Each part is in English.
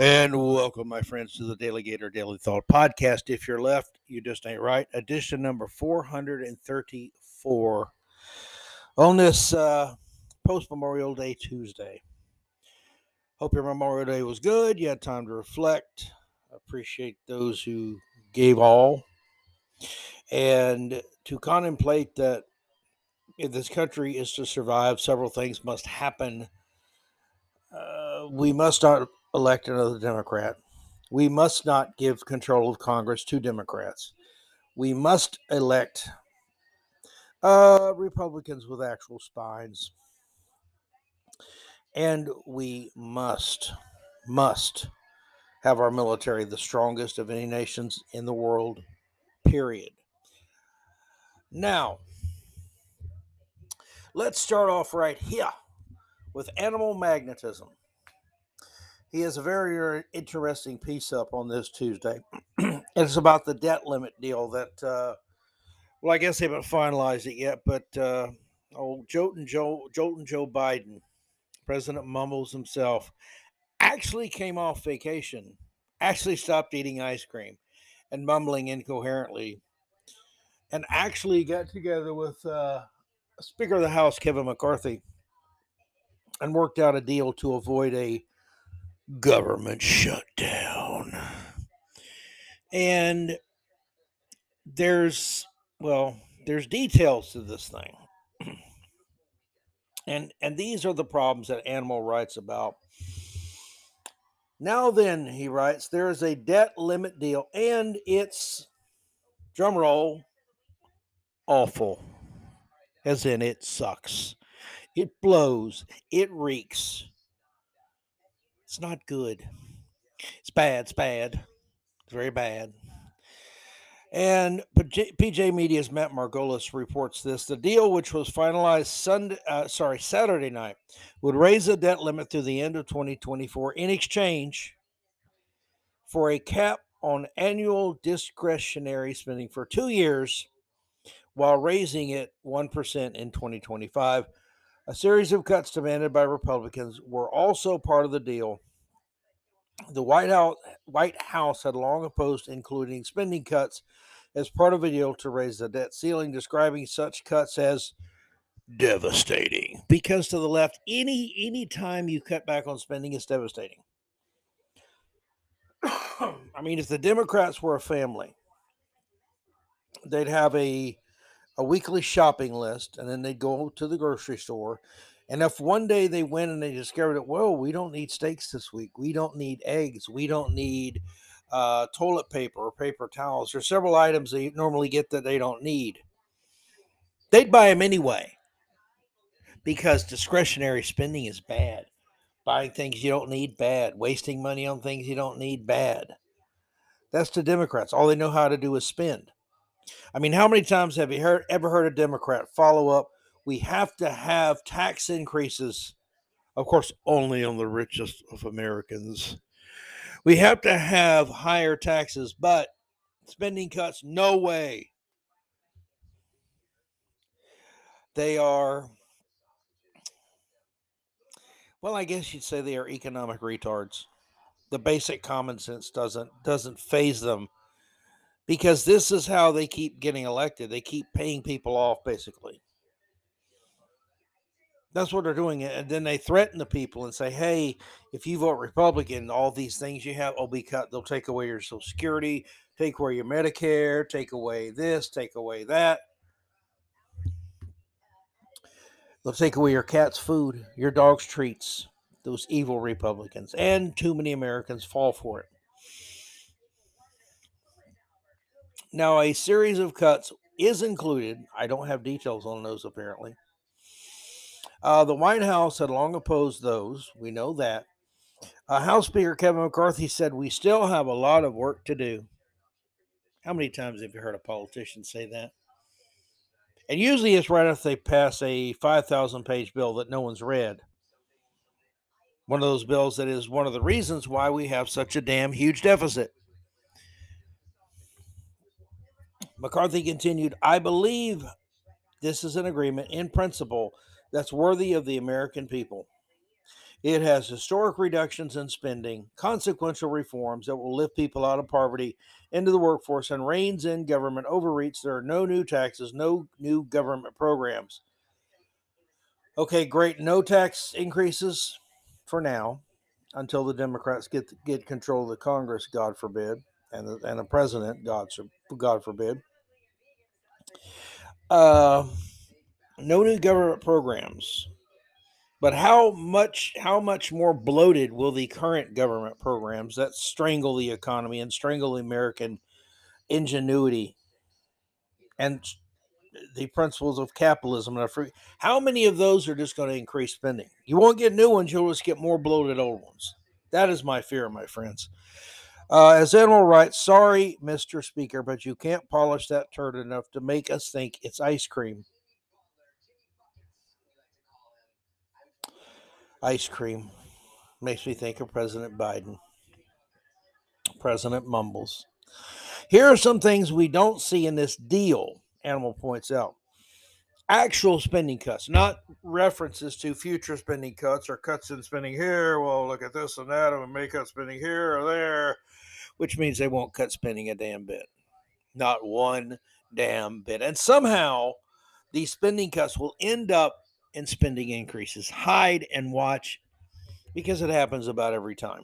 And welcome, my friends, to the DaleyGator DaleyThought podcast. If you're left, you just ain't right. Edition number 434 on this uh, post Memorial Day Tuesday. Hope your Memorial Day was good. You had time to reflect. Appreciate those who gave all. And to contemplate that if this country is to survive, several things must happen. Uh, we must not elect another Democrat. We must not give control of Congress to Democrats. We must elect uh, Republicans with actual spines. And we must, must have our military the strongest of any nations in the world, period. Now, let's start off right here with animal magnetism. He has a very, very interesting piece up on this Tuesday. it's about the debt limit deal that, uh, well, I guess they haven't finalized it yet, but uh, old Jolton Joe, Jolton Joe Biden, President Mumbles himself, actually came off vacation, actually stopped eating ice cream and mumbling incoherently, and actually got together with uh, Speaker of the House, Kevin McCarthy, and worked out a deal to avoid a government shutdown. And there's well, there's details to this thing. and and these are the problems that Animal writes about. Now then, he writes, there is a debt limit deal, and it's drumroll awful. As in it sucks. It blows. It reeks. It's not good. It's bad. It's bad. It's very bad. And PJ Media's Matt Margolis reports this: the deal, which was finalized Sunday, uh, sorry, Saturday night, would raise the debt limit through the end of 2024 in exchange for a cap on annual discretionary spending for two years, while raising it one percent in 2025. A series of cuts demanded by Republicans were also part of the deal. The White House, White House had long opposed including spending cuts as part of a deal to raise the debt ceiling, describing such cuts as devastating. Because to the left, any any time you cut back on spending is devastating. I mean, if the Democrats were a family, they'd have a a weekly shopping list, and then they'd go to the grocery store. And if one day they went and they discovered that, well, we don't need steaks this week, we don't need eggs, we don't need uh, toilet paper or paper towels, there's several items they normally get that they don't need. They'd buy them anyway because discretionary spending is bad. Buying things you don't need, bad. Wasting money on things you don't need, bad. That's the Democrats. All they know how to do is spend. I mean, how many times have you heard, ever heard a Democrat follow up? We have to have tax increases, of course, only on the richest of Americans. We have to have higher taxes, but spending cuts, no way. They are, well, I guess you'd say they are economic retards. The basic common sense doesn't doesn't phase them because this is how they keep getting elected. They keep paying people off, basically. That's what they're doing. And then they threaten the people and say, hey, if you vote Republican, all these things you have will be cut. They'll take away your Social Security, take away your Medicare, take away this, take away that. They'll take away your cat's food, your dog's treats, those evil Republicans. And too many Americans fall for it. Now, a series of cuts is included. I don't have details on those apparently. Uh, the White House had long opposed those. We know that. Uh, House Speaker Kevin McCarthy said, We still have a lot of work to do. How many times have you heard a politician say that? And usually it's right after they pass a 5,000 page bill that no one's read. One of those bills that is one of the reasons why we have such a damn huge deficit. McCarthy continued, I believe this is an agreement in principle that's worthy of the American people. It has historic reductions in spending, consequential reforms that will lift people out of poverty into the workforce, and reins in government overreach. There are no new taxes, no new government programs. Okay, great. No tax increases for now until the Democrats get get control of the Congress, God forbid, and the, and the president, God God forbid. Uh, no new government programs. But how much how much more bloated will the current government programs that strangle the economy and strangle American ingenuity and the principles of capitalism and free how many of those are just going to increase spending? You won't get new ones, you'll just get more bloated old ones. That is my fear, my friends. Uh, as Animal writes, sorry, Mr. Speaker, but you can't polish that turd enough to make us think it's ice cream. Ice cream makes me think of President Biden. President mumbles. Here are some things we don't see in this deal, Animal points out. Actual spending cuts, not references to future spending cuts or cuts in spending here. Well, look at this and that, and we may cut spending here or there, which means they won't cut spending a damn bit. Not one damn bit. And somehow these spending cuts will end up in spending increases. Hide and watch because it happens about every time.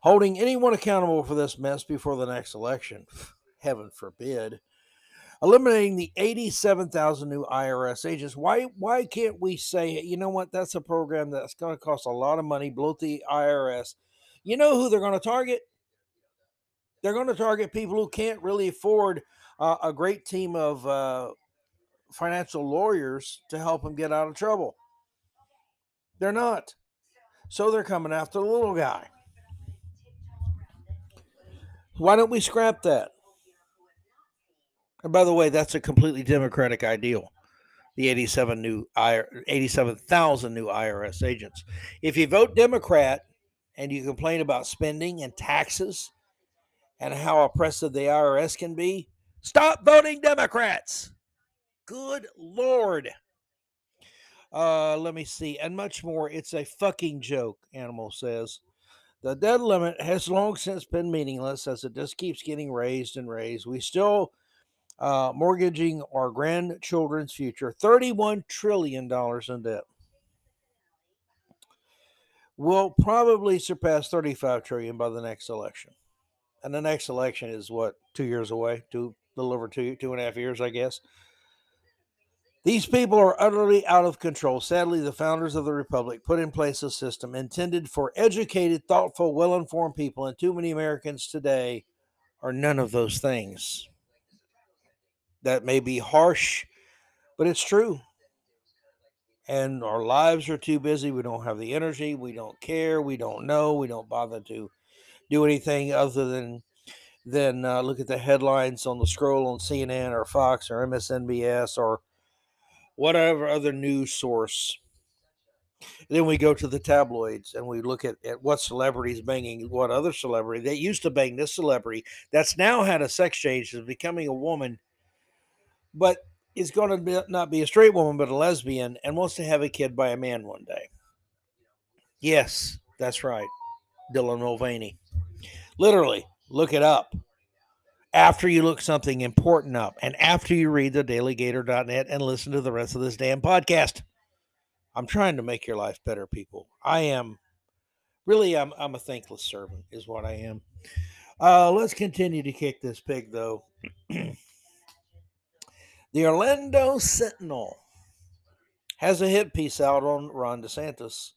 Holding anyone accountable for this mess before the next election, heaven forbid. Eliminating the 87,000 new IRS agents. Why why can't we say, you know what, that's a program that's going to cost a lot of money, bloat the IRS. You know who they're going to target? They're going to target people who can't really afford uh, a great team of uh, financial lawyers to help them get out of trouble. They're not. So they're coming after the little guy. Why don't we scrap that? And by the way, that's a completely democratic ideal. The 87 new 87,000 new IRS agents. If you vote Democrat and you complain about spending and taxes and how oppressive the IRS can be, stop voting Democrats. Good Lord. Uh, let me see. And much more. It's a fucking joke, Animal says. The debt limit has long since been meaningless as it just keeps getting raised and raised. We still uh, mortgaging our grandchildren's future. $31 trillion in debt. We'll probably surpass 35 trillion by the next election. And the next election is what, two years away? Two, little over two, two and a half years, I guess. These people are utterly out of control. Sadly, the founders of the Republic put in place a system intended for educated, thoughtful, well informed people, and too many Americans today are none of those things. That may be harsh, but it's true. And our lives are too busy. We don't have the energy. We don't care. We don't know. We don't bother to do anything other than than uh, look at the headlines on the scroll on CNN or Fox or MSNBS or whatever other news source. Then we go to the tabloids and we look at, at what celebrities banging what other celebrity. They used to bang this celebrity that's now had a sex change, is becoming a woman, but is going to be, not be a straight woman, but a lesbian and wants to have a kid by a man one day. Yes, that's right. Dylan Mulvaney. Literally, look it up after you look something important up and after you read the daleygator.net and listen to the rest of this damn podcast. I'm trying to make your life better, people. I am really I'm I'm a thankless servant, is what I am. Uh, let's continue to kick this pig though. the Orlando Sentinel has a hit piece out on Ron DeSantis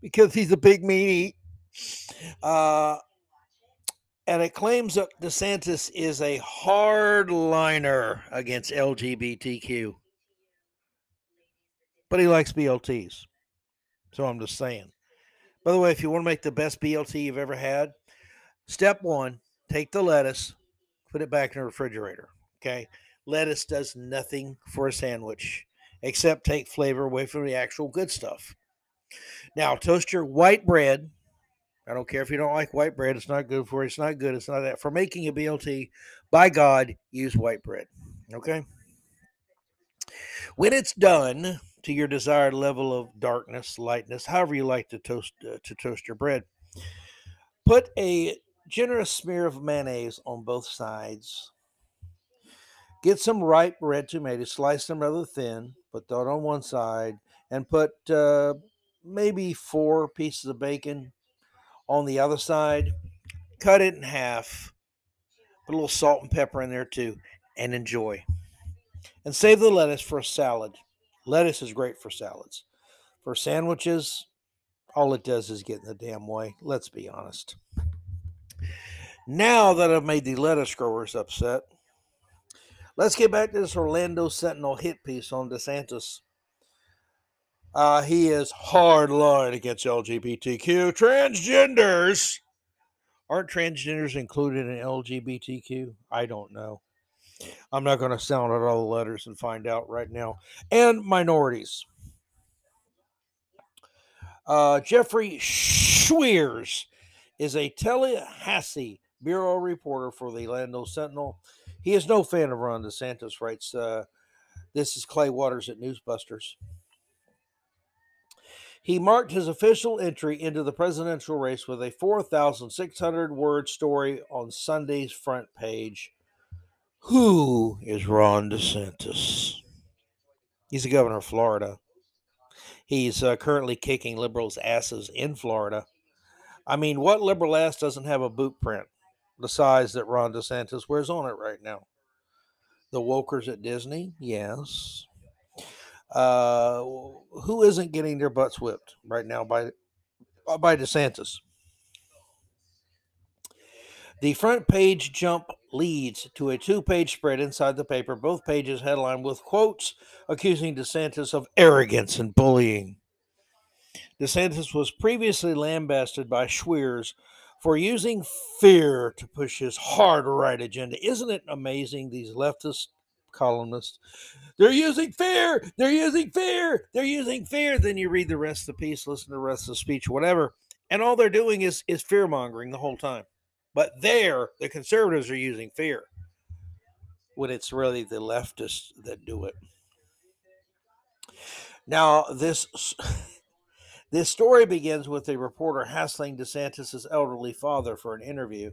because he's a big meaty. Uh, and it claims that DeSantis is a hardliner against LGBTQ. But he likes BLTs. So I'm just saying. By the way, if you want to make the best BLT you've ever had, step one, take the lettuce, put it back in the refrigerator. Okay. Lettuce does nothing for a sandwich except take flavor away from the actual good stuff. Now, toast your white bread I don't care if you don't like white bread. It's not good for you. It's not good. It's not that. For making a BLT, by God, use white bread. Okay? When it's done, to your desired level of darkness, lightness, however you like to toast uh, to toast your bread. Put a generous smear of mayonnaise on both sides. Get some ripe red tomatoes, slice them rather thin, put that on one side, and put uh, maybe four pieces of bacon on the other side. Cut it in half. Put a little salt and pepper in there too, and enjoy. And save the lettuce for a salad. Lettuce is great for salads. For sandwiches, all it does is get in the damn way. Let's be honest. Now that I've made the lettuce growers upset, let's get back to this Orlando Sentinel hit piece on DeSantis. Uh, he is hard line against LGBTQ transgenders. Aren't transgenders included in LGBTQ? I don't know. I'm not going to sound out all the letters and find out right now. And minorities. Uh, Jeffrey Schweers is a Tallahassee bureau reporter for the Orlando Sentinel. He is no fan of Ron DeSantis, writes. Uh, this is Clay Waters at Newsbusters. He marked his official entry into the presidential race with a 4,600 word story on Sunday's front page. Who is Ron DeSantis? He's the governor of Florida. He's uh, currently kicking liberals' asses in Florida. I mean, what liberal ass doesn't have a boot print the size that Ron DeSantis wears on it right now? The wokers at Disney, yes. Uh, who isn't getting their butts whipped right now by by DeSantis? The front page jump leads to a two page spread inside the paper, both pages headlined with quotes accusing DeSantis of arrogance and bullying. DeSantis was previously lambasted by Schweers for using fear to push his hard right agenda. Isn't it amazing, these leftist columnists? They're using fear, they're using fear, they're using fear. Then you read the rest of the piece, listen to the rest of the speech, whatever, and all they're doing is, is fear mongering the whole time. But there, the conservatives are using fear when it's really the leftists that do it. Now, this this story begins with a reporter hassling DeSantis' elderly father for an interview.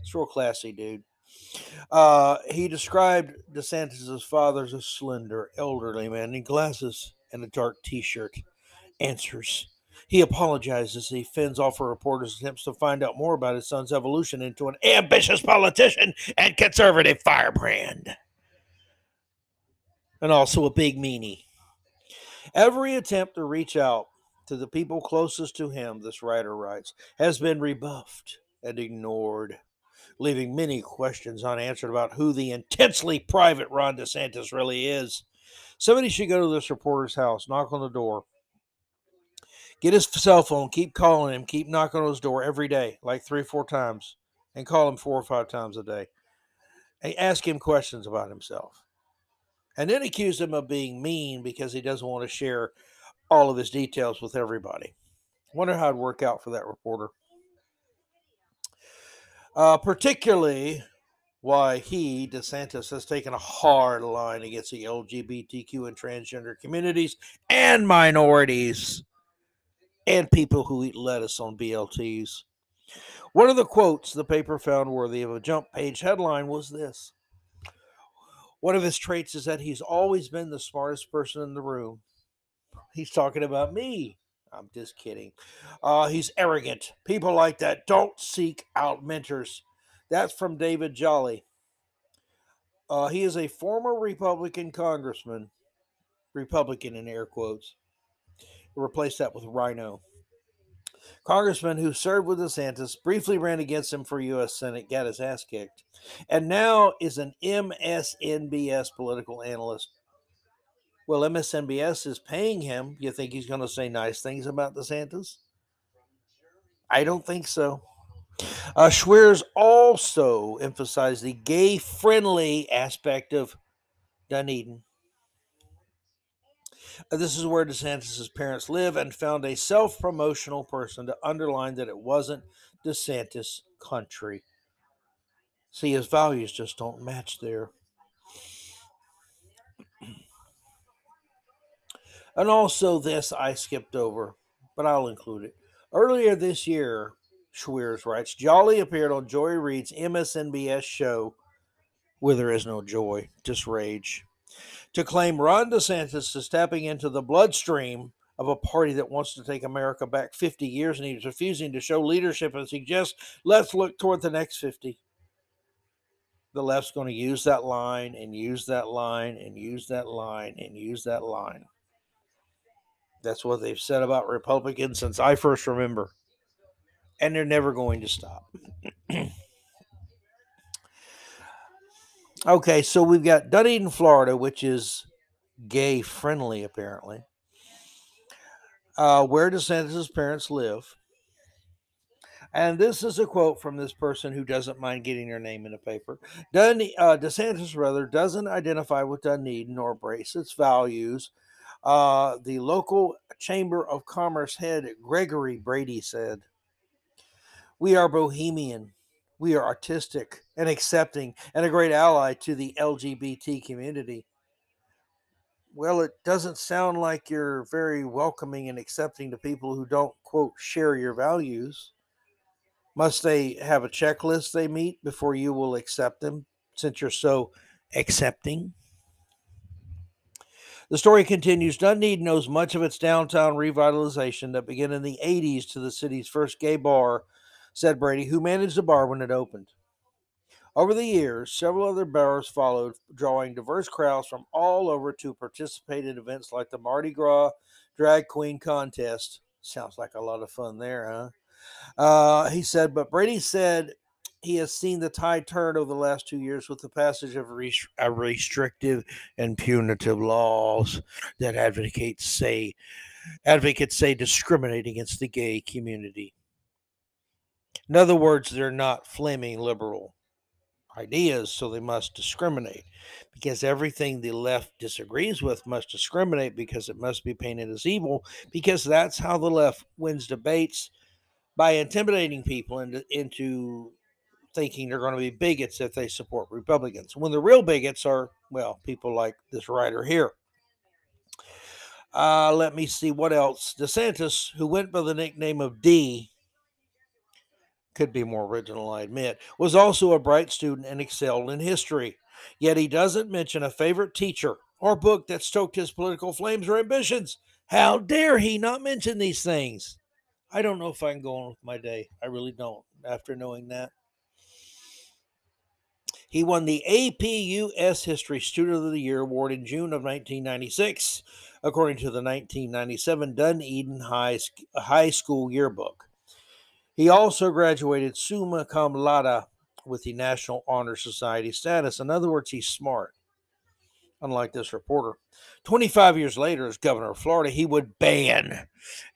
It's real classy, dude. Uh, he described DeSantis' father as a slender, elderly man in glasses and a dark T-shirt. Answers he apologizes. As he fends off a reporter's attempts to find out more about his son's evolution into an ambitious politician and conservative firebrand. And also a big meanie. Every attempt to reach out to the people closest to him, this writer writes, has been rebuffed and ignored, leaving many questions unanswered about who the intensely private Ron DeSantis really is. Somebody should go to this reporter's house, knock on the door, Get his cell phone, keep calling him, keep knocking on his door every day, like three or four times, and call him four or five times a day. And ask him questions about himself. And then accuse him of being mean because he doesn't want to share all of his details with everybody. Wonder how it'd work out for that reporter. Uh, particularly why he, DeSantis, has taken a hard line against the LGBTQ and transgender communities and minorities and people who eat lettuce on BLTs. One of the quotes the paper found worthy of a jump page headline was this One of his traits is that he's always been the smartest person in the room. He's talking about me. I'm just kidding. Uh, he's arrogant. People like that don't seek out mentors. That's from David Jolly. Uh, he is a former Republican congressman, Republican in air quotes, replace that with RINO. Congressman who served with DeSantis briefly ran against him for U.S. Senate, got his ass kicked, and now is an MSNBS political analyst. Well, MSNBS is paying him. You think he's going to say nice things about DeSantis? I don't think so. Uh, also emphasized the gay friendly aspect of Dunedin. Uh, this is where DeSantis' parents live and found a self promotional person to underline that it wasn't DeSantis country. See, his values just don't match there. And also, this I skipped over, but I'll include it. Earlier this year, Schweers writes Jolly appeared on Joy Reid's MSNBS show, Where There Is No Joy, Just Rage, to claim Ron DeSantis is stepping into the bloodstream of a party that wants to take America back 50 years and he's refusing to show leadership and suggest let's look toward the next 50. The left's going to use that line and use that line and use that line and use that line. That's what they've said about Republicans since I first remember. And they're never going to stop. okay, so we've got Dunedin, Florida, which is gay friendly, apparently uh, where DeSantis' parents live. And this is a quote from this person who doesn't mind getting their name in the paper. Dun- uh, DeSantis, rather, doesn't identify with Dunedin nor embrace its values. Uh, the local Chamber of Commerce head, Gregory Brady, said, We are bohemian. We are artistic and accepting and a great ally to the LGBT community well, it doesn't sound like you're very welcoming and accepting to people who don't, quote, share your values. Must they have a checklist they meet before you will accept them since you're so accepting? The story continues Dunedin knows much of its downtown revitalization that began in the 80s to the city's first gay bar, said Brady, who managed the bar when it opened. Over the years, several other bars followed, drawing diverse crowds from all over to participate in events like the Mardi Gras Drag Queen Contest. Sounds like a lot of fun there, huh? Uh, he said, but Brady said he has seen the tide turn over the last two years with the passage of res- restrictive and punitive laws that advocates say advocates say discriminate against the gay community. In other words, they're not flaming liberal ideas, so they must discriminate. Because everything the left disagrees with must discriminate because it must be painted as evil, because that's how the left wins debates by intimidating people into, into thinking they're going to be bigots if they support Republicans. When the real bigots are, well, people like this writer here. Uh, let me see what else. DeSantis, who went by the nickname of D, could be more original, I admit, was also a bright student and excelled in history. Yet he doesn't mention a favorite teacher or book that stoked his political flames or ambitions. How dare he not mention these things? I don't know if I can go on with my day. I really don't after knowing that. He won the AP US History Student of the Year award in June of 1996, according to the 1997 Dunedin High, High School Yearbook. He also graduated summa cum laude with the National Honor Society status. In other words, he's smart, unlike this reporter. 25 years later, as governor of Florida, he would ban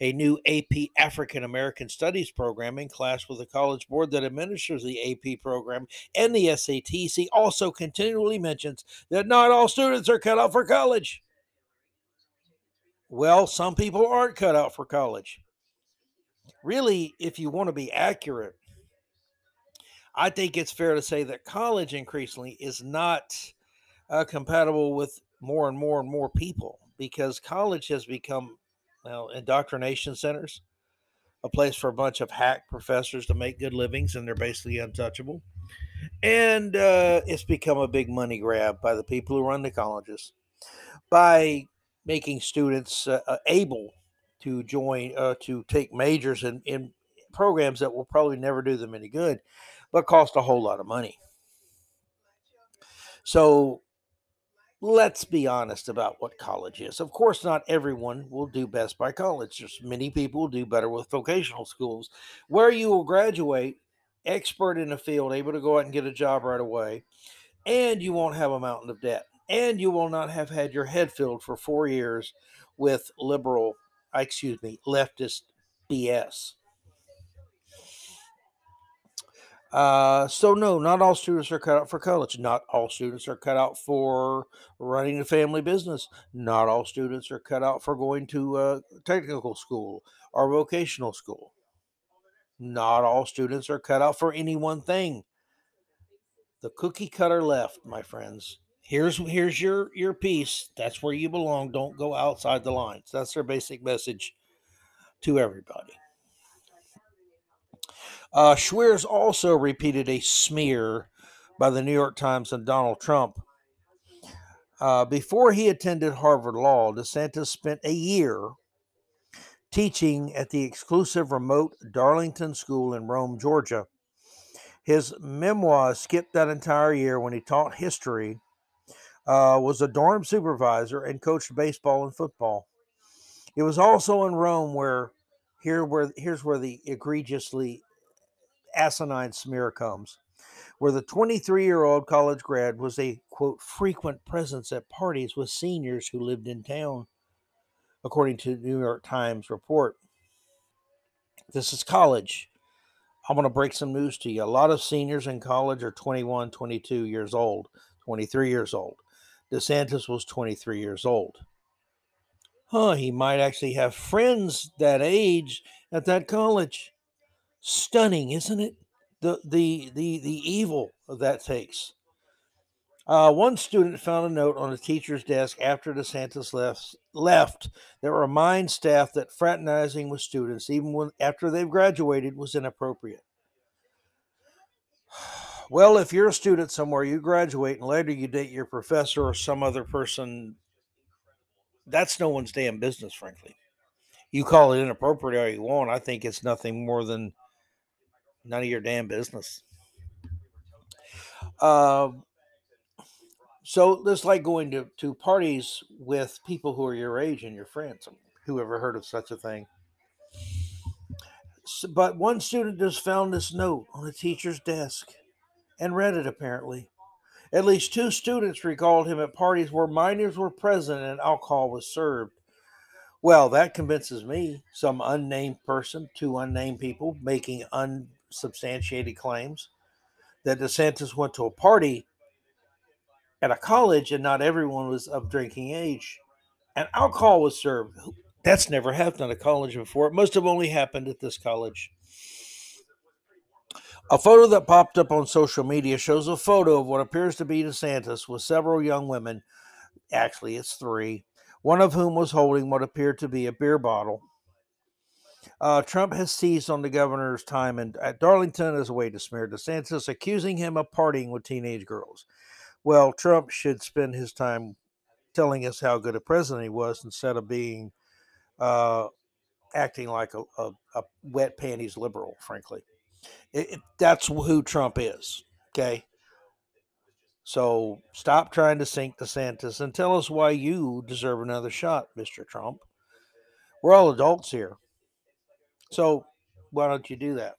a new AP African American Studies program in class with the college board that administers the AP program and the SATs. He also continually mentions that not all students are cut out for college. Well, some people aren't cut out for college really, if you want to be accurate, I think it's fair to say that college increasingly is not uh, compatible with more and more and more people because college has become, well, indoctrination centers, a place for a bunch of hack professors to make good livings, and they're basically untouchable. And uh, it's become a big money grab by the people who run the colleges by making students uh, uh able to join uh, to take majors in, in programs that will probably never do them any good, but cost a whole lot of money. So let's be honest about what college is. Of course, not everyone will do best by college. There's many people do better with vocational schools, where you will graduate expert in a field, able to go out and get a job right away, and you won't have a mountain of debt, and you will not have had your head filled for four years with liberal excuse me, leftist BS. Uh, so no, not all students are cut out for college. Not all students are cut out for running a family business. Not all students are cut out for going to a technical school or vocational school. Not all students are cut out for any one thing. The cookie cutter left, my friends, Here's here's your your piece. That's where you belong. Don't go outside the lines. That's their basic message to everybody. Uh, also repeated a smear by the New York Times and Donald Trump. Uh, before he attended Harvard Law, DeSantis spent a year teaching at the exclusive remote Darlington School in Rome, Georgia. His memoir skipped that entire year when he taught history, uh, was a dorm supervisor, and coached baseball and football. It was also in Rome where here where here's where the egregiously asinine smear comes, where the 23 year old college grad was a quote frequent presence at parties with seniors who lived in town, according to New York Times report. This is college. I'm going to break some news to you. A lot of seniors in college are 21, 22 years old, 23 years old. DeSantis was 23 years old. Huh, he might actually have friends that age at that college. Stunning, isn't it? The the the the evil that takes. Uh, one student found a note on a teacher's desk after DeSantis left, left that reminds staff that fraternizing with students, even when after they've graduated, was inappropriate. Well, if you're a student somewhere, you graduate, and later you date your professor or some other person, that's no one's damn business, frankly. You call it inappropriate all you want. I think it's nothing more than none of your damn business. Uh, so it's like going to, to parties with people who are your age and your friends. Who ever heard of such a thing? So, but one student just found this note on a teacher's desk and read it apparently. At least two students recalled him at parties where minors were present and alcohol was served. Well, that convinces me. Some unnamed person, two unnamed people making unsubstantiated claims that DeSantis went to a party at a college and not everyone was of drinking age. And alcohol was served. That's never happened at a college before. It must have only happened at this college. A photo that popped up on social media shows a photo of what appears to be DeSantis with several young women. Actually, it's three, one of whom was holding what appeared to be a beer bottle. Uh, Trump has seized on the governor's time in, at Darlington as a way to smear DeSantis, accusing him of partying with teenage girls. Well, Trump should spend his time telling us how good a president he was instead of being uh, acting like a, a, a, wet panties liberal, frankly. It, it, that's who Trump is. Okay. So stop trying to sink DeSantis and tell us why you deserve another shot, Mr. Trump. We're all adults here. So why don't you do that?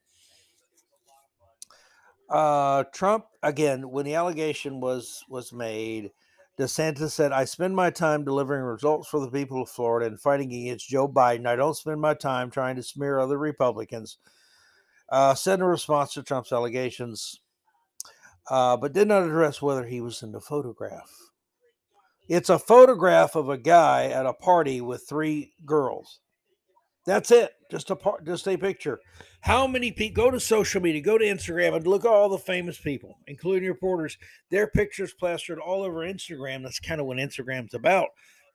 Uh, Trump again, when the allegation was was made, DeSantis said, "I spend my time delivering results for the people of Florida and fighting against Joe Biden. I don't spend my time trying to smear other Republicans." Uh, said in response to Trump's allegations, uh, but did not address whether he was in the photograph. It's a photograph of a guy at a party with three girls. That's it. Just a part, just a picture. How many people go to social media, go to Instagram, and look at all the famous people, including reporters. Their pictures plastered all over Instagram. That's kind of what Instagram's about.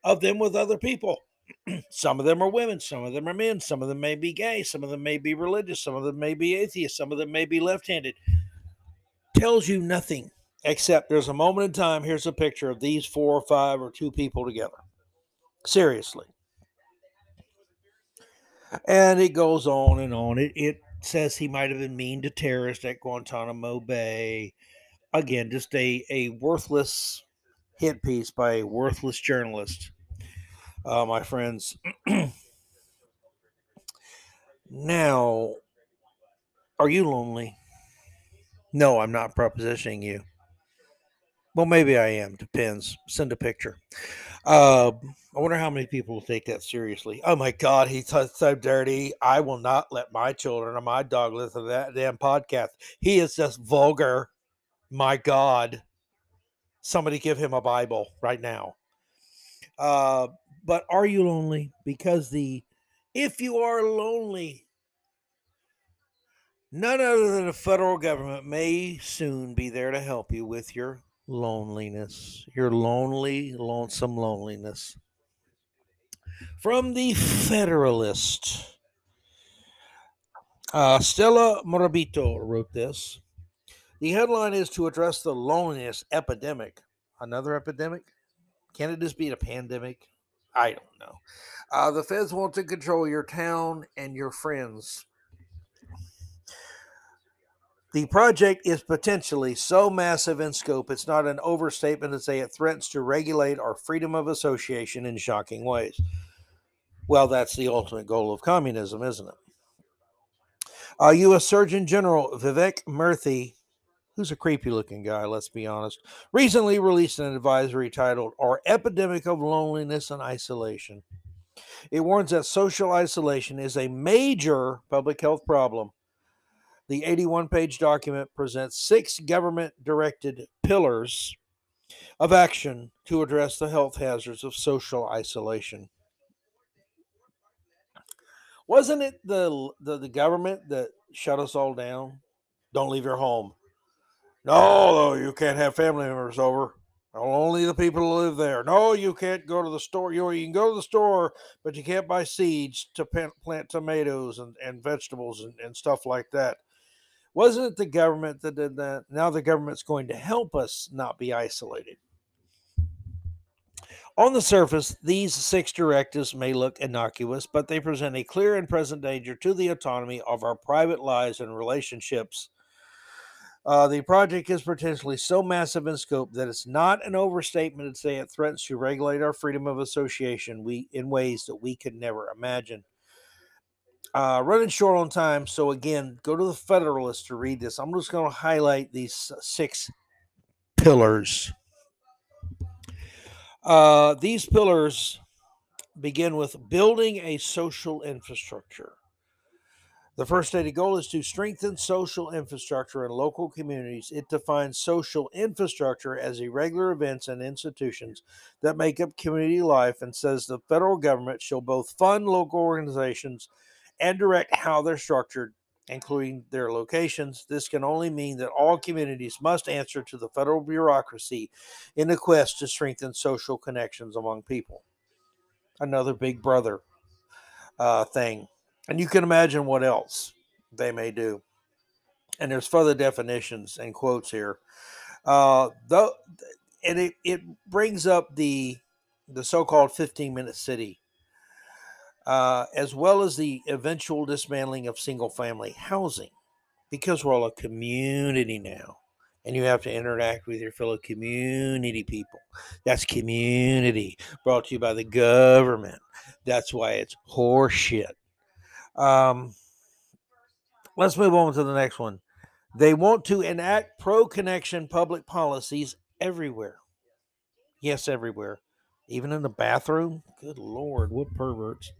Of them with other people. some of them are women, some of them are men, some of them may be gay, some of them may be religious, some of them may be atheist, some of them may be left-handed. Tells you nothing except there's a moment in time. Here's a picture of these four or five or two people together. Seriously. And it goes on and on. It, it says he might have been mean to terrorists at Guantanamo Bay. Again, just a, a worthless hit piece by a worthless journalist, uh, my friends. now, are you lonely? No, I'm not propositioning you. Well, maybe I am. Depends. Send a picture. Uh, I wonder how many people will take that seriously. Oh my God, he's so dirty. I will not let my children or my dog listen to that damn podcast. He is just vulgar. My God. Somebody give him a Bible right now. Uh, but are you lonely? Because the if you are lonely, none other than the federal government may soon be there to help you with your loneliness, your lonely, lonesome loneliness. From the Federalist, uh, Stella Morabito wrote this. The headline is to address the loneliness epidemic. Another epidemic? Can it just be a pandemic? I don't know. Uh, the feds want to control your town and your friends. The project is potentially so massive in scope, it's not an overstatement to say it threatens to regulate our freedom of association in shocking ways. Well, that's the ultimate goal of communism, isn't it? Uh, U.S. Surgeon General Vivek Murthy, who's a creepy looking guy, let's be honest, recently released an advisory titled Our Epidemic of Loneliness and Isolation. It warns that social isolation is a major public health problem the 81 page document presents six government directed pillars of action to address the health hazards of social isolation. Wasn't it the, the, the government that shut us all down? Don't leave your home. No, you can't have family members over. Only the people who live there. No, you can't go to the store. You, you can go to the store, but you can't buy seeds to plant tomatoes and, and vegetables and, and stuff like that. Wasn't it the government that did that? Now the government's going to help us not be isolated. On the surface, these six directives may look innocuous, but they present a clear and present danger to the autonomy of our private lives and relationships. Uh, the project is potentially so massive in scope that it's not an overstatement to say it threatens to regulate our freedom of association we, in ways that we could never imagine. Uh, running short on time, so again, go to the Federalist to read this. I'm just going to highlight these six pillars. Uh, these pillars begin with building a social infrastructure. The first stated goal is to strengthen social infrastructure in local communities. It defines social infrastructure as irregular events and institutions that make up community life and says the federal government shall both fund local organizations and direct how they're structured, including their locations. This can only mean that all communities must answer to the federal bureaucracy in the quest to strengthen social connections among people. Another big brother uh, thing. And you can imagine what else they may do. And there's further definitions and quotes here. Uh, though, and it, it brings up the the so-called 15 minute city uh, as well as the eventual dismantling of single family housing because we're all a community now and you have to interact with your fellow community people. That's community brought to you by the government. That's why it's horseshit. Um, let's move on to the next one. They want to enact pro connection public policies everywhere. Yes, everywhere. Even in the bathroom. Good Lord, what perverts.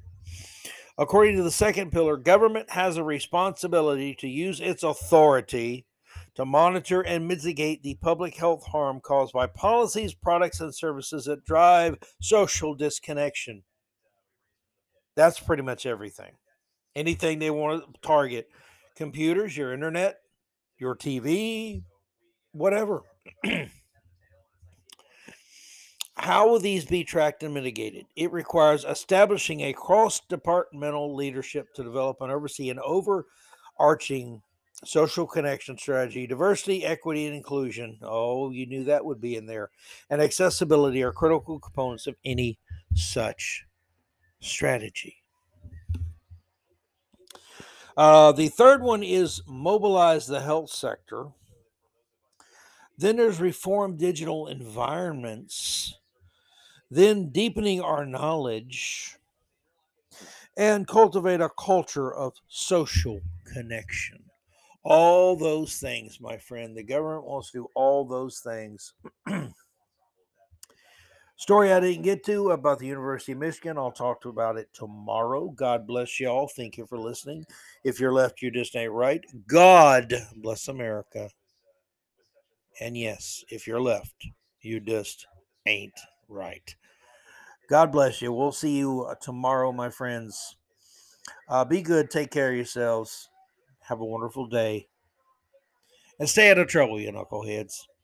According to the second pillar, government has a responsibility to use its authority to monitor and mitigate the public health harm caused by policies, products, and services that drive social disconnection. That's pretty much everything. Anything they want to target computers, your internet, your TV, whatever. How will these be tracked and mitigated? It requires establishing a cross departmental leadership to develop and oversee an overarching social connection strategy. Diversity, equity, and inclusion. Oh, you knew that would be in there. And accessibility are critical components of any such strategy. Uh, the third one is mobilize the health sector. Then there's reform digital environments then deepening our knowledge and cultivate a culture of social connection. All those things, my friend. The government wants to do all those things. Story I didn't get to about the University of Michigan. I'll talk to about it tomorrow. God bless y'all. Thank you for listening. If you're left, you just ain't right. God bless America. And yes, if you're left, you just ain't right. God bless you. We'll see you uh, tomorrow, my friends. Uh, be good. Take care of yourselves. Have a wonderful day. And stay out of trouble, you knuckleheads.